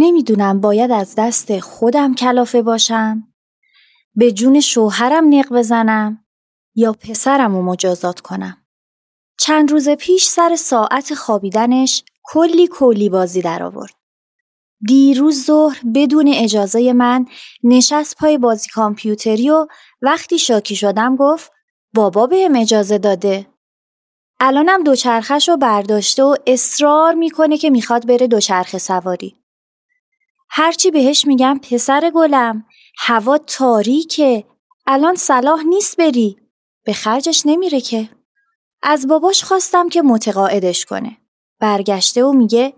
نمی‌دونم باید از دست خودم کلافه باشم به جون شوهرم نق بزنم یا پسرم رو مجازات کنم. چند روز پیش سر ساعت خوابیدنش کلی کلی بازی در آورد. دیروز ظهر بدون اجازه من نشست پای بازی کامپیوتری و وقتی شاکی شدم گفت بابا بهم اجازه داده. الانم دوچرخش رو برداشته و اصرار می‌کنه که می‌خواد بره دوچرخه سواری. هرچی بهش میگم پسر گلم. هوا تاریکه. الان صلاح نیست بری. به خرجش نمیره که. از باباش خواستم که متقاعدش کنه. برگشته و میگه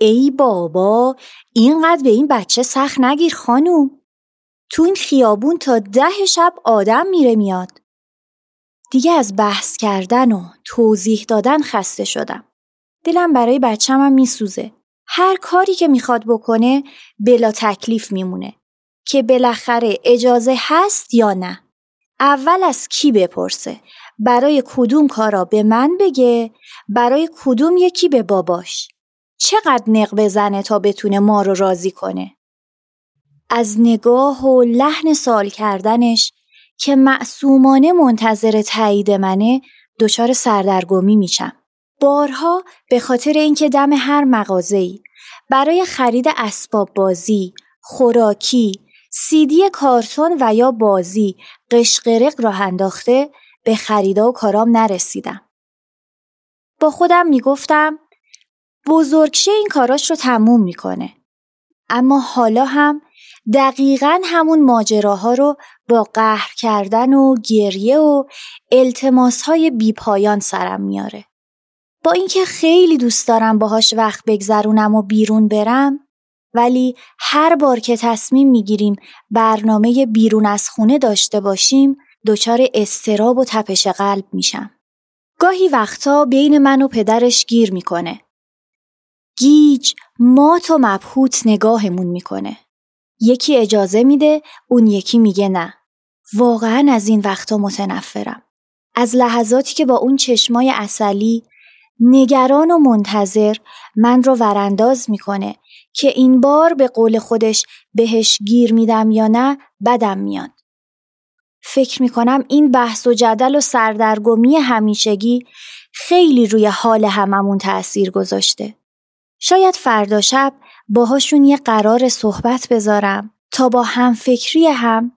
ای بابا اینقدر به این بچه سخت نگیر خانوم. تو این خیابون تا ده شب آدم میره میاد. دیگه از بحث کردن و توضیح دادن خسته شدم. دلم برای بچم هم میسوزه. هر کاری که می‌خواد بکنه بلا تکلیف میمونه. که بالاخره اجازه هست یا نه. اول از کی بپرسه؟ برای کدوم کارا به من بگه؟ برای کدوم یکی به باباش؟ چقدر نق بزنه تا بتونه ما رو راضی کنه؟ از نگاه و لحن سال کردنش که معصومانه منتظر تایید منه دچار سردرگمی میشم. بارها به خاطر اینکه دم هر مغازه‌ای برای خرید اسباب بازی، خوراکی، سیدی کارتون و یا بازی قشقرق راه انداخته به خریدا و کارام نرسیدم. با خودم می‌گفتم بزرگشه این کاراش رو تموم می‌کنه. اما حالا هم دقیقا همون ماجراها رو با قهر کردن و گریه و التماس های بیپایان سرم میاره. با اینکه خیلی دوست دارم باهاش وقت بگذرونم و بیرون برم ولی هر بار که تصمیم می‌گیریم برنامه بیرون از خونه داشته باشیم دچار استراب و تپش قلب میشم. گاهی وقتا بین من و پدرش گیر می‌کنه. گیج مات و مبهوت نگاهمون می‌کنه. یکی اجازه میده اون یکی میگه نه. واقعا از این وقتا متنفرم. از لحظاتی که با اون چشمای اصلی نگران و منتظر من رو ورانداز می‌کنه که این بار به قول خودش بهش گیر میدم یا نه بدم میاد. فکر می‌کنم این بحث و جدل و سردرگمی همیشگی خیلی روی حال هممون تأثیر گذاشته. شاید فردا شب باهاشون یه قرار صحبت بذارم تا با همفکری هم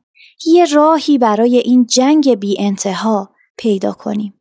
یه راهی برای این جنگ بی انتها پیدا کنیم.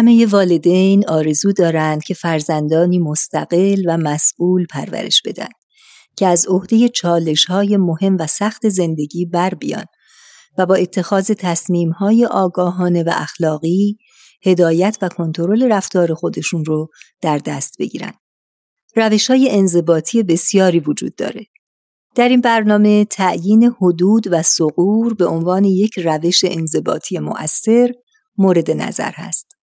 همه والدین آرزو دارند که فرزندانی مستقل و مسئول پرورش بدن که از عهده چالش های مهم و سخت زندگی بر بیان و با اتخاذ تصمیم های آگاهانه و اخلاقی هدایت و کنترل رفتار خودشون رو در دست بگیرن. روش های انضباطی بسیاری وجود داره. در این برنامه تعیین حدود و سقور به عنوان یک روش انضباطی مؤثر مورد نظر هست.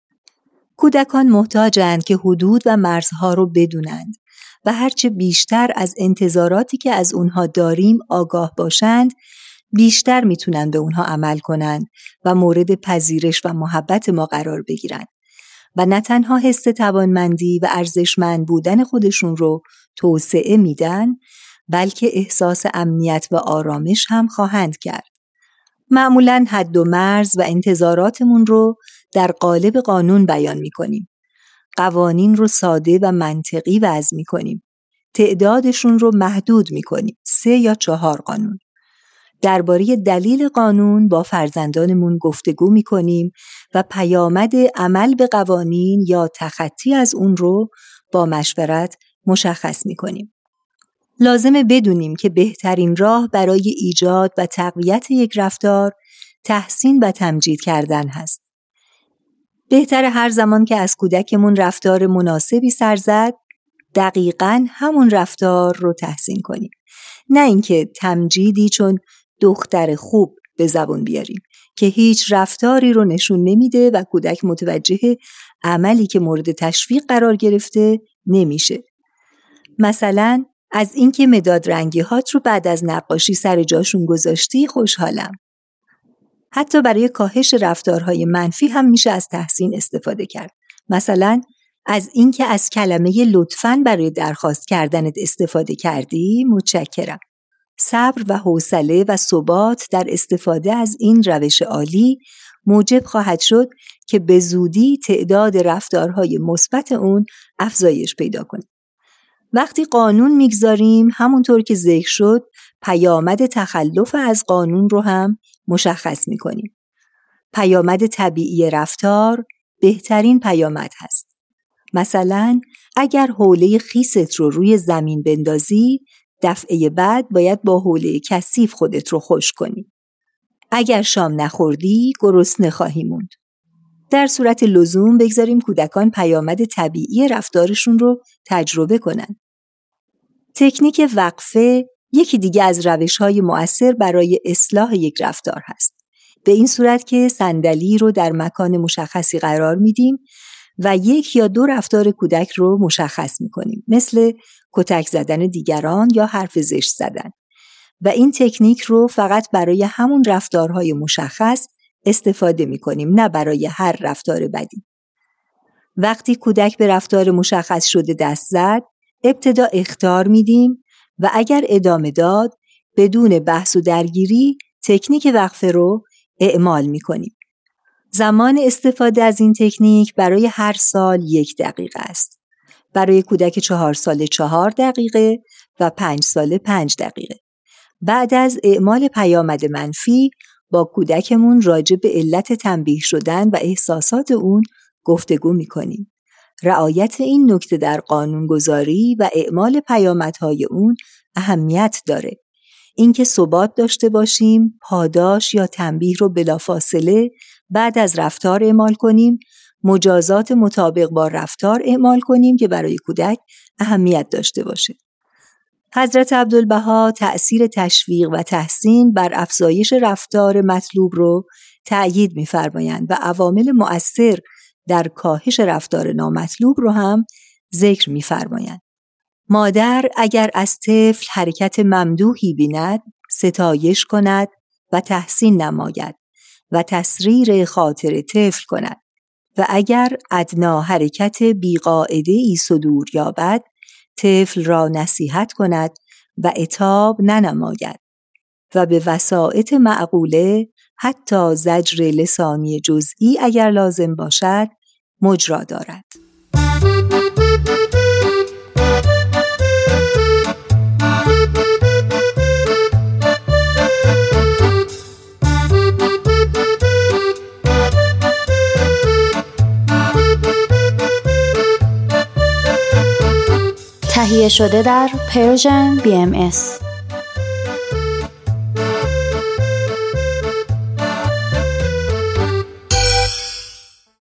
کودکان محتاجند که حدود و مرزها رو بدونند و هرچه بیشتر از انتظاراتی که از اونها داریم آگاه باشند بیشتر می‌تونن به اونها عمل کنند و مورد پذیرش و محبت ما قرار بگیرند و نه تنها حس توانمندی و ارزشمند بودن خودشون رو توسعه میدن بلکه احساس امنیت و آرامش هم خواهند کرد. معمولا حد و مرز و انتظاراتمون رو در قالب قانون بیان می کنیم. قوانین رو ساده و منطقی وضع می کنیم. تعدادشون رو محدود می کنیم. سه یا چهار قانون. درباره دلیل قانون با فرزندانمون گفتگو می کنیم و پیامد عمل به قوانین یا تخطی از اون رو با مشورت مشخص می کنیم. لازمه بدونیم که بهترین راه برای ایجاد و تقویت یک رفتار تحسین و تمجید کردن هست. بهتر هر زمان که از کودکمون رفتار مناسبی سر زد دقیقا همون رفتار رو تحسین کنیم. نه اینکه تمجیدی چون دختر خوب به زبون بیاریم که هیچ رفتاری رو نشون نمیده و کودک متوجه عملی که مورد تشویق قرار گرفته نمیشه. مثلا از اینکه مداد رنگی هات رو بعد از نقاشی سر جاشون گذاشتی خوشحالم. حتی برای کاهش رفتارهای منفی هم میشه از تحسین استفاده کرد. مثلا از اینکه از کلمه لطفاً برای درخواست کردنت استفاده کردی متشکرم. صبر و حوصله و ثبات در استفاده از این روش عالی موجب خواهد شد که به زودی تعداد رفتارهای مثبت اون افزایش پیدا کنه. وقتی قانون می‌گذاریم همونطور که ذکر شد پیامد تخلف از قانون رو هم مشخص می‌کنیم. پیامد طبیعی رفتار بهترین پیامد هست. مثلا اگر حوله خیست رو روی زمین بندازی دفعه بعد باید با حوله کثیف خودت رو خوش کنی. اگر شام نخوردی گرسنه خواهی موند. در صورت لزوم بگذاریم کودکان پیامد طبیعی رفتارشون رو تجربه کنند. تکنیک وقفه یکی دیگه از روش های مؤثر برای اصلاح یک رفتار هست. به این صورت که صندلی رو در مکان مشخصی قرار میدیم و یک یا دو رفتار کودک رو مشخص می‌کنیم مثل کتک زدن دیگران یا حرف زشت زدن و این تکنیک رو فقط برای همون رفتارهای مشخص استفاده می‌کنیم نه برای هر رفتار بدی. وقتی کودک به رفتار مشخص شده دست زد ابتدا اختار میدیم و اگر ادامه داد بدون بحث و درگیری تکنیک وقفه رو اعمال می‌کنیم. زمان استفاده از این تکنیک برای هر سال یک دقیقه است. برای کودک چهار سال چهار دقیقه و پنج سال پنج دقیقه. بعد از اعمال پیامد منفی با کودکمون راجع به علت تنبیه شدن و احساسات اون گفتگو می‌کنیم. رعایت این نکته در قانونگذاری و اعمال پیامدهای اون اهمیت داره. اینکه ثبات داشته باشیم، پاداش یا تنبیه رو بلافاصله بعد از رفتار اعمال کنیم، مجازات مطابق با رفتار اعمال کنیم که برای کودک اهمیت داشته باشه. حضرت عبدالبها تأثیر تشویق و تحسین بر افزایش رفتار مطلوب رو تأیید می‌فرمایند و عوامل مؤثر در کاهش رفتار نامطلوب رو هم ذکر می‌فرمایند. مادر اگر از طفل حرکت ممدوحی بیند ستایش کند و تحسین نماید و تسریر خاطر طفل کند و اگر ادنا حرکت بیقاعده ای صدور یابد طفل را نصیحت کند و اتاب ننماید و به وسائط معقوله حتی زجر لسانی جزئی اگر لازم باشد مجرا دارد. تهیه شده در پرژن BMS